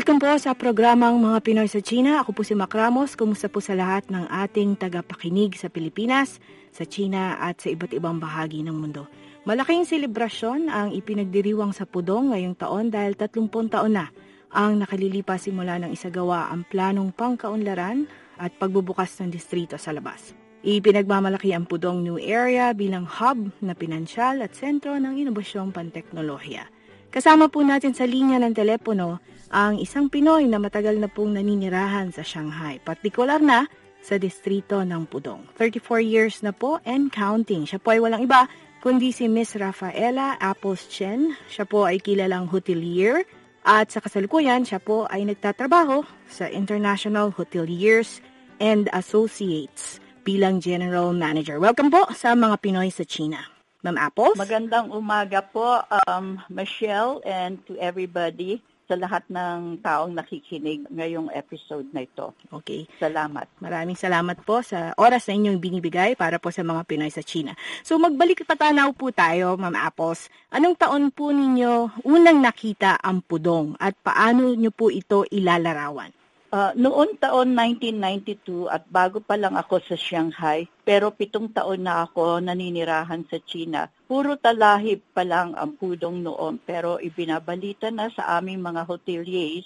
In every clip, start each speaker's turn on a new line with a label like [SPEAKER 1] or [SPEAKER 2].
[SPEAKER 1] Welcome po sa programang Mga Pinoy sa China. Ako po si Mac Ramos. Kumusta po sa lahat ng ating tagapakinig sa Pilipinas, sa China at sa iba't ibang bahagi ng mundo. Malaking selebrasyon ang ipinagdiriwang sa Pudong ngayong taon dahil 30 taon na ang nakalilipas simula ng isagawa ang planong pangkaunlaran at pagbubukas ng distrito sa labas. Ipinagmamalaki ang Pudong New Area bilang hub na pinansyal at sentro ng inobasyong panteknolohiya. Kasama po natin sa linya ng telepono ang isang Pinoy na matagal na pong naninirahan sa Shanghai, partikular na sa distrito ng Pudong. 34 years na po and counting. Siya po ay walang iba kundi si Miss Rafaela Apples Chen. Siya po ay kilalang hotelier at sa kasalukuyan siya po ay nagtatrabaho sa International Hoteliers and Associates bilang General Manager. Welcome po sa mga Pinoy sa China. Ma'am Apples?
[SPEAKER 2] Magandang umaga po, um, Michelle, and to everybody sa lahat ng taong nakikinig ngayong episode na ito.
[SPEAKER 1] Okay.
[SPEAKER 2] Salamat.
[SPEAKER 1] Maraming salamat po sa oras na inyong binibigay para po sa mga Pinoy sa China. So magbalik patanaw po tayo, Ma'am Apples. Anong taon po ninyo unang nakita ang pudong at paano nyo po ito ilalarawan?
[SPEAKER 2] Uh, noon taon 1992 at bago pa lang ako sa Shanghai, pero pitong taon na ako naninirahan sa China. Puro talahib pa lang ang pudong noon, pero ibinabalita na sa aming mga hoteliers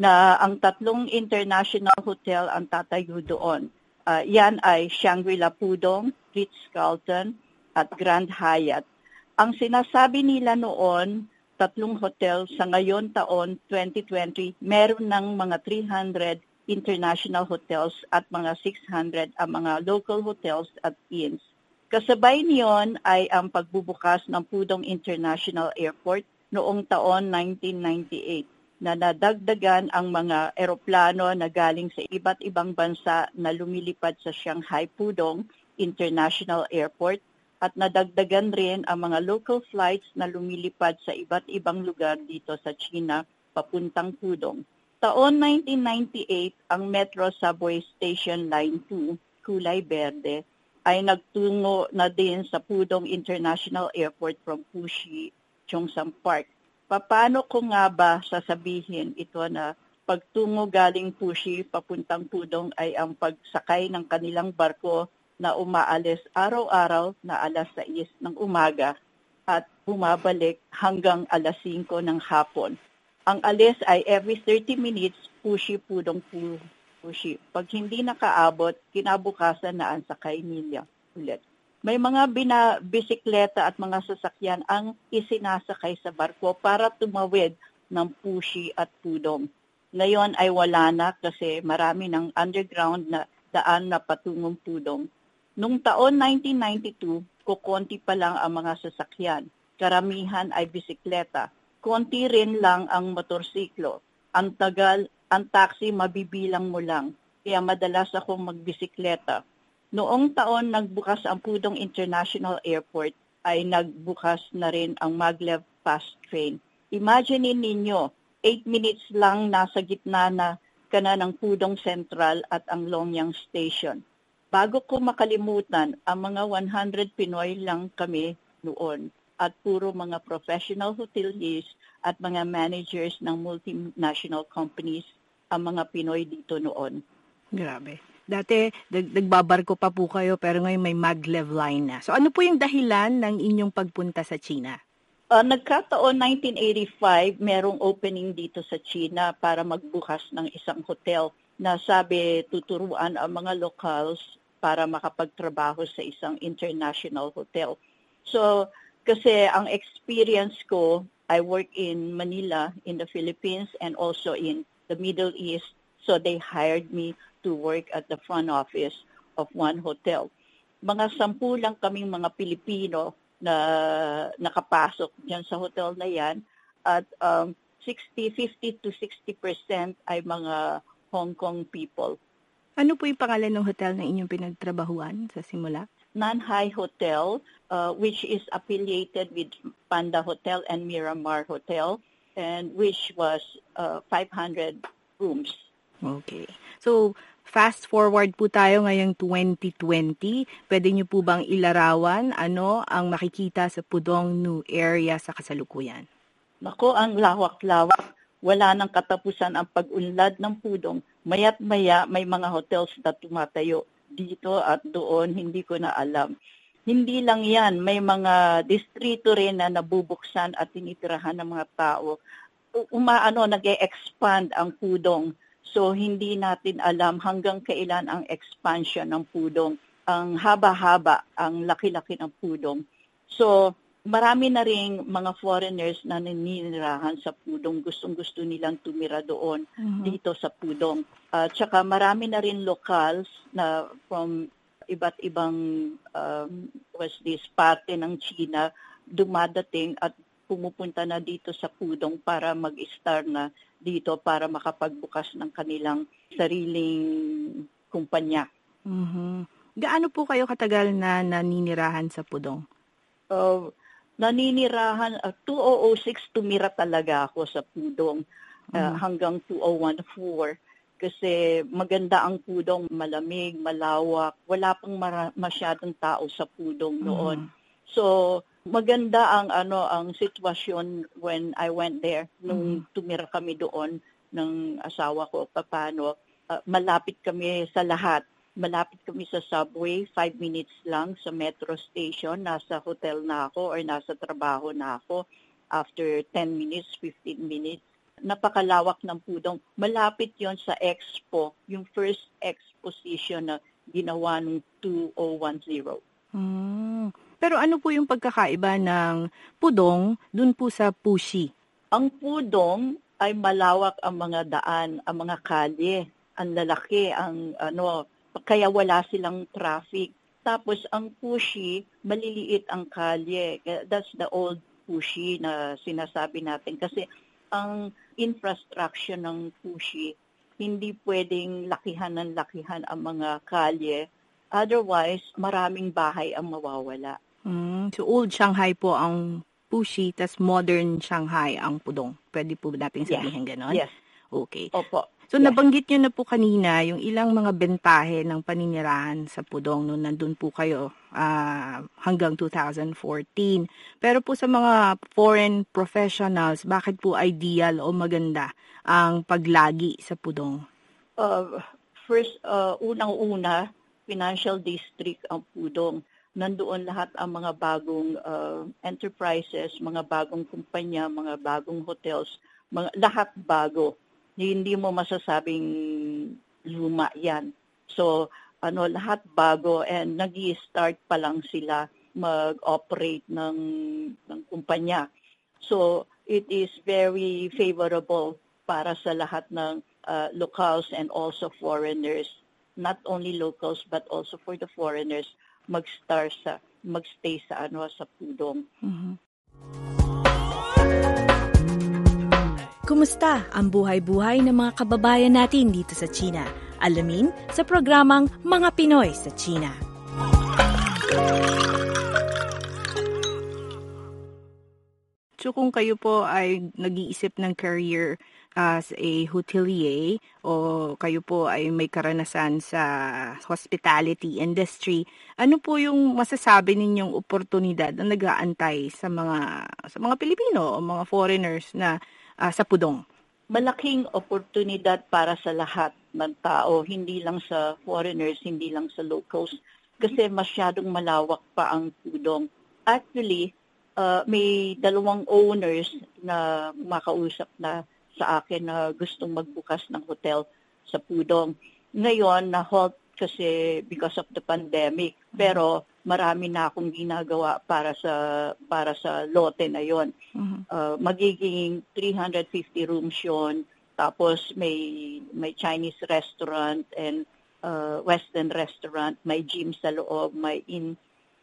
[SPEAKER 2] na ang tatlong international hotel ang tatayo doon. Uh, yan ay Shangri-La Pudong, Ritz-Carlton at Grand Hyatt. Ang sinasabi nila noon, tatlong hotel sa ngayon taon 2020, meron ng mga 300 international hotels at mga 600 ang mga local hotels at inns. Kasabay niyon ay ang pagbubukas ng Pudong International Airport noong taon 1998 na nadagdagan ang mga eroplano na galing sa iba't ibang bansa na lumilipad sa Shanghai Pudong International Airport at nadagdagan rin ang mga local flights na lumilipad sa iba't ibang lugar dito sa China papuntang Pudong. Taon 1998, ang Metro Subway Station Line 2, kulay berde, ay nagtungo na din sa Pudong International Airport from Puxi, Cheongsam Park. Paano ko nga ba sasabihin ito na pagtungo galing Puxi papuntang Pudong ay ang pagsakay ng kanilang barko na umaalis araw-araw na alas 6 ng umaga at bumabalik hanggang alas 5 ng hapon. Ang alis ay every 30 minutes, pushi pudong pushi. Pag hindi nakaabot, kinabukasan na ang sakay nila ulit. May mga bina, bisikleta at mga sasakyan ang isinasakay sa barko para tumawid ng pushi at pudong. Ngayon ay wala na kasi marami ng underground na daan na patungong pudong Noong taon 1992, kukonti pa lang ang mga sasakyan. Karamihan ay bisikleta. Konti rin lang ang motorsiklo. Ang tagal, ang taxi mabibilang mo lang. Kaya madalas akong magbisikleta. Noong taon nagbukas ang Pudong International Airport, ay nagbukas na rin ang maglev fast train. Imagine ninyo, 8 minutes lang nasa gitna na kana ng Pudong Central at ang Longyang Station Bago ko makalimutan, ang mga 100 Pinoy lang kami noon at puro mga professional hoteliers at mga managers ng multinational companies ang mga Pinoy dito noon.
[SPEAKER 1] Grabe. Dati, nagbabarko pa po kayo pero ngayon may maglev line na. So ano po yung dahilan ng inyong pagpunta sa China?
[SPEAKER 2] Uh, nagkataon 1985, merong opening dito sa China para magbukas ng isang hotel na sabi tuturuan ang mga locals para makapagtrabaho sa isang international hotel. So, kasi ang experience ko, I work in Manila, in the Philippines, and also in the Middle East So they hired me to work at the front office of one hotel. Mga sampu lang kaming mga Pilipino na nakapasok diyan sa hotel na yan at um, 60, 50 to 60% ay mga Hong Kong people.
[SPEAKER 1] Ano po yung pangalan ng hotel na inyong pinagtrabahuan sa simula?
[SPEAKER 2] Nanhai Hotel, uh, which is affiliated with Panda Hotel and Miramar Hotel, and which was uh, 500 rooms.
[SPEAKER 1] Okay. So, fast forward po tayo ngayong 2020. Pwede niyo po bang ilarawan ano ang makikita sa Pudong New Area sa kasalukuyan?
[SPEAKER 2] Nako, ang lawak-lawak. Wala nang katapusan ang pag-unlad ng Pudong. Mayat maya may mga hotels na tumatayo dito at doon, hindi ko na alam. Hindi lang yan, may mga distrito rin na nabubuksan at tinitirahan ng mga tao. Umaano, nag expand ang Pudong. So hindi natin alam hanggang kailan ang expansion ng Pudong. Ang haba-haba, ang laki-laki ng Pudong. So marami na ring mga foreigners na naninirahan sa Pudong. Gustong-gusto nilang tumira doon mm-hmm. dito sa Pudong. At uh, saka marami na rin locals na from iba't ibang um, was this parte ng China dumadating at pumupunta na dito sa Pudong para mag-start na dito para makapagbukas ng kanilang sariling kumpanya.
[SPEAKER 1] Mm-hmm. Gaano po kayo katagal na naninirahan sa Pudong?
[SPEAKER 2] Uh, naninirahan, uh, 2006 tumira talaga ako sa Pudong uh, mm-hmm. hanggang 2014 kasi maganda ang Pudong, malamig, malawak, wala pang mara- masyadong tao sa Pudong noon. Mm-hmm. So maganda ang ano ang sitwasyon when I went there nung mm-hmm. tumira kami doon ng asawa ko paano uh, malapit kami sa lahat malapit kami sa subway, 5 minutes lang sa metro station, nasa hotel na ako or nasa trabaho na ako after 10 minutes, 15 minutes. Napakalawak ng pudong. Malapit yon sa expo, yung first exposition na ginawa ng 2010.
[SPEAKER 1] Hmm. Pero ano po yung pagkakaiba ng pudong dun po sa pushi?
[SPEAKER 2] Ang pudong ay malawak ang mga daan, ang mga kalye, ang lalaki, ang ano, kaya wala silang traffic. Tapos ang pushy, maliliit ang kalye. That's the old pushy na sinasabi natin. Kasi ang infrastructure ng pushy, hindi pwedeng lakihan ng lakihan ang mga kalye. Otherwise, maraming bahay ang mawawala.
[SPEAKER 1] Mm, so old Shanghai po ang pushy, tas modern Shanghai ang pudong. Pwede po natin sabihin
[SPEAKER 2] yes.
[SPEAKER 1] ganon?
[SPEAKER 2] Yes.
[SPEAKER 1] Okay.
[SPEAKER 2] Opo.
[SPEAKER 1] So yeah. nabanggit niyo na po kanina yung ilang mga bentahe ng paninirahan sa Pudong noon nandun po kayo uh, hanggang 2014. Pero po sa mga foreign professionals, bakit po ideal o maganda ang paglagi sa Pudong?
[SPEAKER 2] Uh, first, uh, unang-una, financial district ang Pudong. Nandoon lahat ang mga bagong uh, enterprises, mga bagong kumpanya, mga bagong hotels, mga, lahat bago hindi mo masasabing luma yan. So, ano, lahat bago and nag start pa lang sila mag-operate ng, ng kumpanya. So, it is very favorable para sa lahat ng uh, locals and also foreigners. Not only locals but also for the foreigners mag-start sa magstay sa ano sa Pudong. Mm-hmm.
[SPEAKER 3] Kumusta ang buhay-buhay ng mga kababayan natin dito sa China? Alamin sa programang Mga Pinoy sa China.
[SPEAKER 1] So kung kayo po ay nag-iisip ng career as a hotelier o kayo po ay may karanasan sa hospitality industry, ano po yung masasabi ninyong oportunidad na nag-aantay sa mga sa mga Pilipino o mga foreigners na uh, sa Pudong?
[SPEAKER 2] Malaking oportunidad para sa lahat ng tao, hindi lang sa foreigners, hindi lang sa locals, kasi masyadong malawak pa ang Pudong. Actually, uh, may dalawang owners na makausap na sa akin na gustong magbukas ng hotel sa Pudong. Ngayon, na-halt kasi because of the pandemic. Pero marami na akong ginagawa para sa para sa lote na 'yon. Uh-huh. Uh, magiging 350 rooms 'yon. tapos may may Chinese restaurant and uh, Western restaurant, may gym sa loob, may in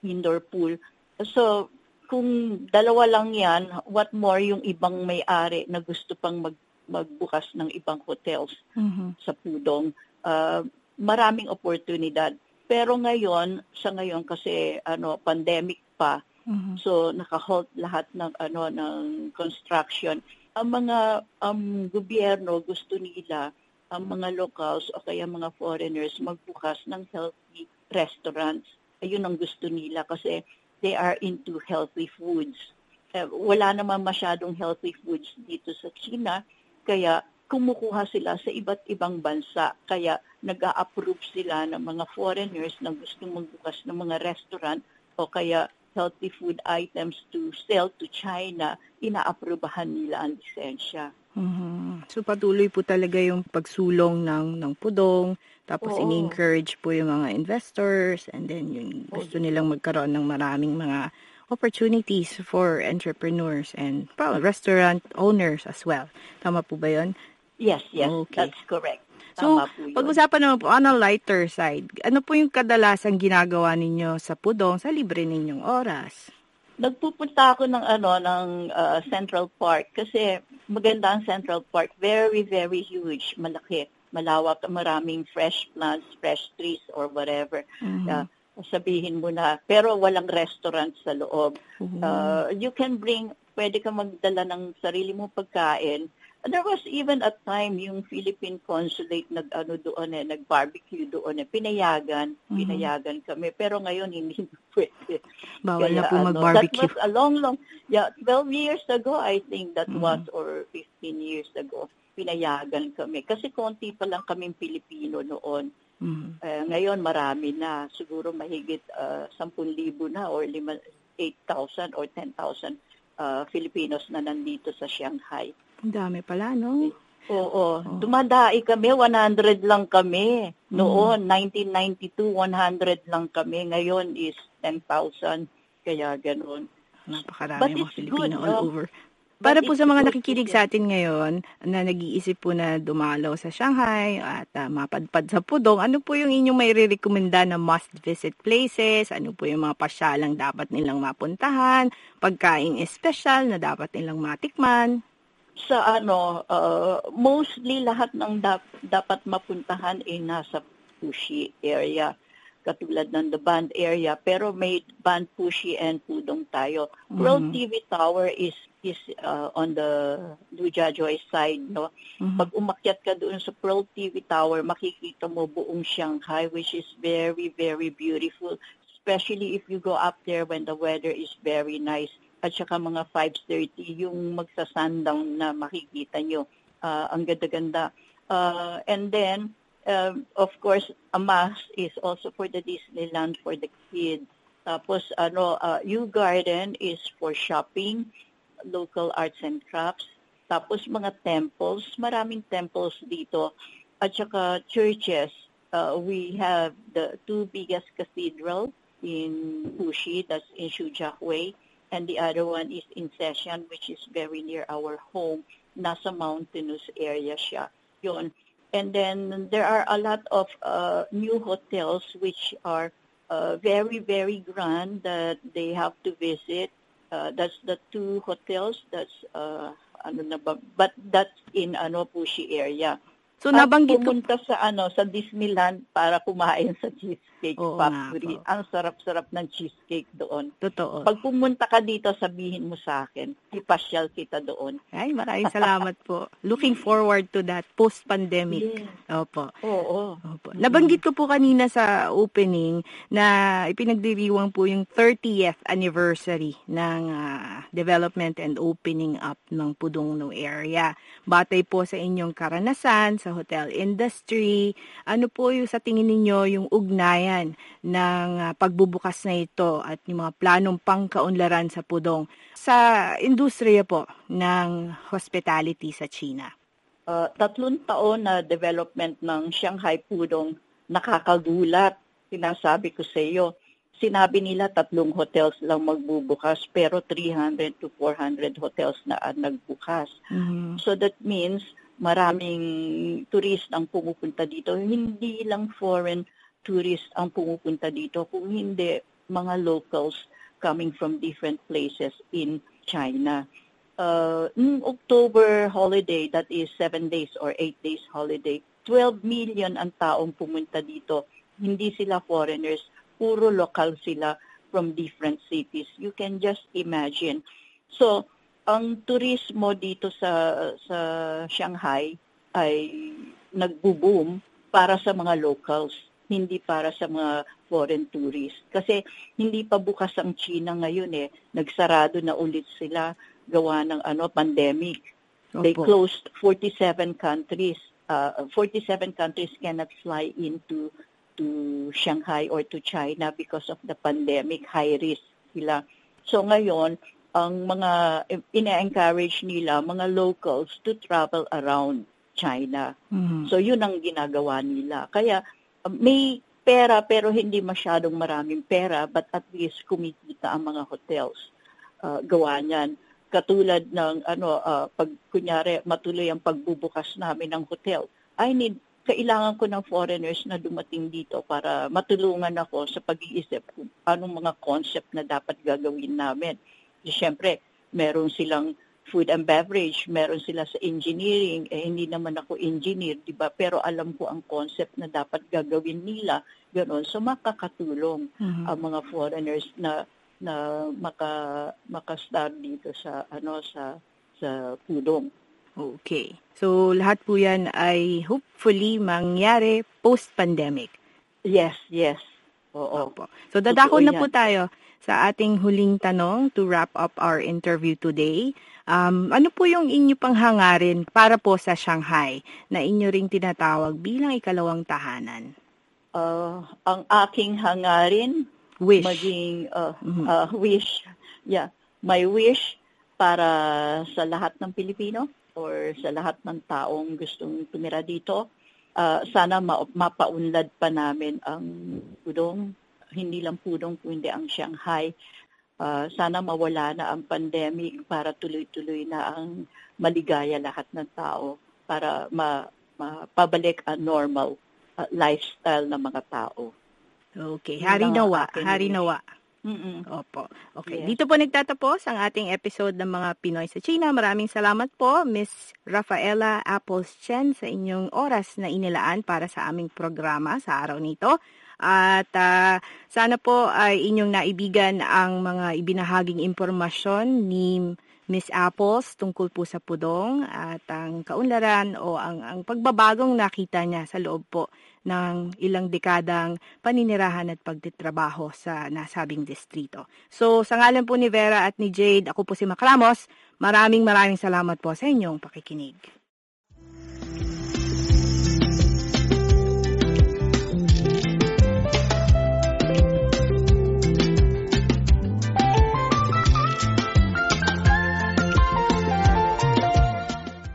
[SPEAKER 2] indoor pool. So kung dalawa lang 'yan, what more yung ibang may-ari na gusto pang mag magbukas ng ibang hotels
[SPEAKER 1] Mhm.
[SPEAKER 2] sa Pudong. Uh, maraming oportunidad. Pero ngayon, sa ngayon kasi ano pandemic pa,
[SPEAKER 1] Mhm.
[SPEAKER 2] so naka-halt lahat ng ano ng construction. Ang mga um, gobyerno gusto nila ang mga locals o kaya mga foreigners magbukas ng healthy restaurants. Ayun ang gusto nila kasi they are into healthy foods. Eh, wala naman masyadong healthy foods dito sa China, kaya kumukuha sila sa iba't ibang bansa. Kaya nag-a-approve sila ng mga foreigners na gusto magbukas ng mga restaurant o kaya healthy food items to sell to China, inaaprubahan nila ang lisensya.
[SPEAKER 1] Mhm. So patuloy po talaga yung pagsulong ng ng pudong, tapos
[SPEAKER 2] Oo.
[SPEAKER 1] ini-encourage po yung mga investors and then yung gusto nilang magkaroon ng maraming mga opportunities for entrepreneurs and well, restaurant owners as well. Tama po ba 'yon?
[SPEAKER 2] Yes, yes,
[SPEAKER 1] Okay.
[SPEAKER 2] that's correct.
[SPEAKER 1] So, pag-usapan naman po on a lighter side. Ano po yung kadalasang ginagawa ninyo sa pudong sa libre ninyong oras?
[SPEAKER 2] Nagpupunta ako ng ano ng uh, Central Park kasi maganda ang Central Park, very very huge, malaki, malawak, maraming fresh plants, fresh trees or whatever.
[SPEAKER 1] Mhm.
[SPEAKER 2] Uh, sabihin mo na, pero walang restaurant sa loob.
[SPEAKER 1] Mhm.
[SPEAKER 2] Uh, you can bring, pwede ka magdala ng sarili mo pagkain. There was even a time yung Philippine Consulate nag ano doon eh, nag-barbecue doon eh, pinayagan,
[SPEAKER 1] Mhm.
[SPEAKER 2] pinayagan kami. Pero ngayon hindi pwede.
[SPEAKER 1] Bawal na
[SPEAKER 2] Kaya,
[SPEAKER 1] po
[SPEAKER 2] ano,
[SPEAKER 1] mag-barbecue.
[SPEAKER 2] That was a long, long, yeah, 12 years ago, I think that
[SPEAKER 1] Mhm.
[SPEAKER 2] was, or 15 years ago, pinayagan kami. Kasi konti pa lang kaming Pilipino noon.
[SPEAKER 1] Mhm.
[SPEAKER 2] Eh, ngayon, marami na. Siguro mahigit uh, 10,000 na or 5 8,000 or 10,000 uh, Filipinos na nandito sa Shanghai.
[SPEAKER 1] Ang dami pala, no?
[SPEAKER 2] Oo. Dumadai kami, 100 lang kami.
[SPEAKER 1] Mm.
[SPEAKER 2] Noon, 1992, 100 lang kami. Ngayon is 10,000. Kaya ganun.
[SPEAKER 1] Napakarami
[SPEAKER 2] But
[SPEAKER 1] mga Filipino
[SPEAKER 2] good,
[SPEAKER 1] all
[SPEAKER 2] no?
[SPEAKER 1] over.
[SPEAKER 2] But
[SPEAKER 1] Para po sa mga nakikinig sa atin ngayon na nag-iisip po na dumalaw sa Shanghai at ah, mapadpad sa Pudong, ano po yung inyong may rekomenda na must-visit places? Ano po yung mga pasyalang dapat nilang mapuntahan? Pagkain espesyal na dapat nilang matikman?
[SPEAKER 2] Sa ano, uh, mostly lahat ng dap- dapat mapuntahan ay nasa Pushi area katulad ng the band area pero may band Pushi and Pudong tayo. World
[SPEAKER 1] Mhm.
[SPEAKER 2] TV Tower is is uh, on the Dujajoy side no.
[SPEAKER 1] Mhm.
[SPEAKER 2] Pag umakyat ka doon sa Pearl TV Tower, makikita mo buong Shanghai which is very very beautiful especially if you go up there when the weather is very nice at saka mga 5.30 yung magsa-sundown na makikita nyo. Ah, ang ganda-ganda. Ah, and then, um, of course, a must is also for the Disneyland for the kids. Tapos, ano, uh, U Garden is for shopping, local arts and crafts. Tapos, mga temples, maraming temples dito. At saka churches. Uh, we have the two biggest cathedral in Pushi, that's in Shujiahui and the other one is in Session, which is very near our home. Nasa mountainous area siya. Yun. And then there are a lot of uh, new hotels which are uh, very, very grand that they have to visit. Uh, that's the two hotels. That's uh, ano na ba? But that's in ano Pushi area.
[SPEAKER 1] So
[SPEAKER 2] At
[SPEAKER 1] nabanggit ko
[SPEAKER 2] pumunta sa ano sa Disneyland para kumain sa cheesecake
[SPEAKER 1] Oo nga
[SPEAKER 2] factory.
[SPEAKER 1] po.
[SPEAKER 2] Ang sarap-sarap ng cheesecake doon.
[SPEAKER 1] totoo.
[SPEAKER 2] Pag pumunta ka dito, sabihin mo sa akin, ipasyal kita doon.
[SPEAKER 1] Ay, maraming salamat po. Looking forward to that post-pandemic.
[SPEAKER 2] Yes.
[SPEAKER 1] Opo.
[SPEAKER 2] Oo.
[SPEAKER 1] Opo. Nabanggit ko po kanina sa opening na ipinagdiriwang po yung 30th anniversary ng ah, development and opening up ng Pudongno area. Batay po sa inyong karanasan sa hotel industry, ano po yung sa tingin ninyo yung ugnayan ng ah, pagbubukas na ito at yung mga planong pangkaunlaran sa Pudong sa industriya po ng hospitality sa China?
[SPEAKER 2] Uh, tatlong taon na development ng Shanghai Pudong nakakagulat. Sinasabi ko sa iyo, sinabi nila tatlong hotels lang magbubukas pero 300 to 400 hotels na ang nagbukas.
[SPEAKER 1] Mhm.
[SPEAKER 2] So that means maraming turist ang pumupunta dito. Hindi lang foreign tourist ang pumupunta dito, kung hindi mga locals coming from different places in China. Uh, in October holiday, that is seven days or eight days holiday, 12 million ang taong pumunta dito. Hindi sila foreigners, puro local sila from different cities. You can just imagine. So, ang turismo dito sa sa Shanghai ay nagbo-boom para sa mga locals, hindi para sa mga foreign tourists. Kasi hindi pa bukas ang China ngayon eh. Nagsarado na ulit sila gawa ng ano pandemic. Opo. They closed 47 countries. Uh, 47 countries cannot fly into to Shanghai or to China because of the pandemic. High risk sila. So ngayon, ang mga ina-encourage nila, mga locals to travel around China. Mm-hmm. So yun ang ginagawa nila. Kaya um, may pera pero hindi masyadong maraming pera but at least kumikita ang mga hotels. Uh, gawa niyan. Katulad ng ano uh, pag kunyari matuloy ang pagbubukas namin ng hotel. I need kailangan ko ng foreigners na dumating dito para matulungan ako sa pag-iisip kung anong mga concept na dapat gagawin namin Siyempre, meron silang food and beverage, meron sila sa engineering, eh hindi naman ako engineer, di ba? Pero alam ko ang concept na dapat gagawin nila, ganoon. So makakatulong mm-hmm. ang mga foreigners na na maka maka-start dito sa ano sa sa Pudong.
[SPEAKER 1] Okay. So lahat po 'yan ay hopefully mangyari post-pandemic.
[SPEAKER 2] Yes, yes. Oo.
[SPEAKER 1] Opo. So dadako na po tayo sa ating huling tanong to wrap up our interview today. Um, ano po yung inyo pang hangarin para po sa Shanghai na inyo ring tinatawag bilang ikalawang tahanan?
[SPEAKER 2] Uh, ang aking hangarin,
[SPEAKER 1] wish.
[SPEAKER 2] maging uh, mm-hmm. uh, wish. Yeah, my wish para sa lahat ng Pilipino or sa lahat ng taong gustong tumira dito. Uh, sana ma- mapaunlad pa namin ang Pudong hindi lang Pudong kundi ang Shanghai. Uh, sana mawala na ang pandemic para tuloy-tuloy na ang maligaya lahat ng tao para ma, mapabalik ang normal uh, lifestyle ng mga tao.
[SPEAKER 1] Okay, hari nawa, hari nawa. Mm-mm. Opo. Okay. Yes. Dito po nagtatapos ang ating episode ng mga Pinoy sa China. Maraming salamat po, Miss Rafaela Apples Chen, sa inyong oras na inilaan para sa aming programa sa araw nito. At uh, sana po ay inyong naibigan ang mga ibinahaging impormasyon ni Miss Apples tungkol po sa pudong at ang kaunlaran o ang, ang pagbabagong nakita niya sa loob po ng ilang dekadang paninirahan at pagtitrabaho sa nasabing distrito. So sa ngalan po ni Vera at ni Jade, ako po si Macramos. Maraming maraming salamat po sa inyong pakikinig.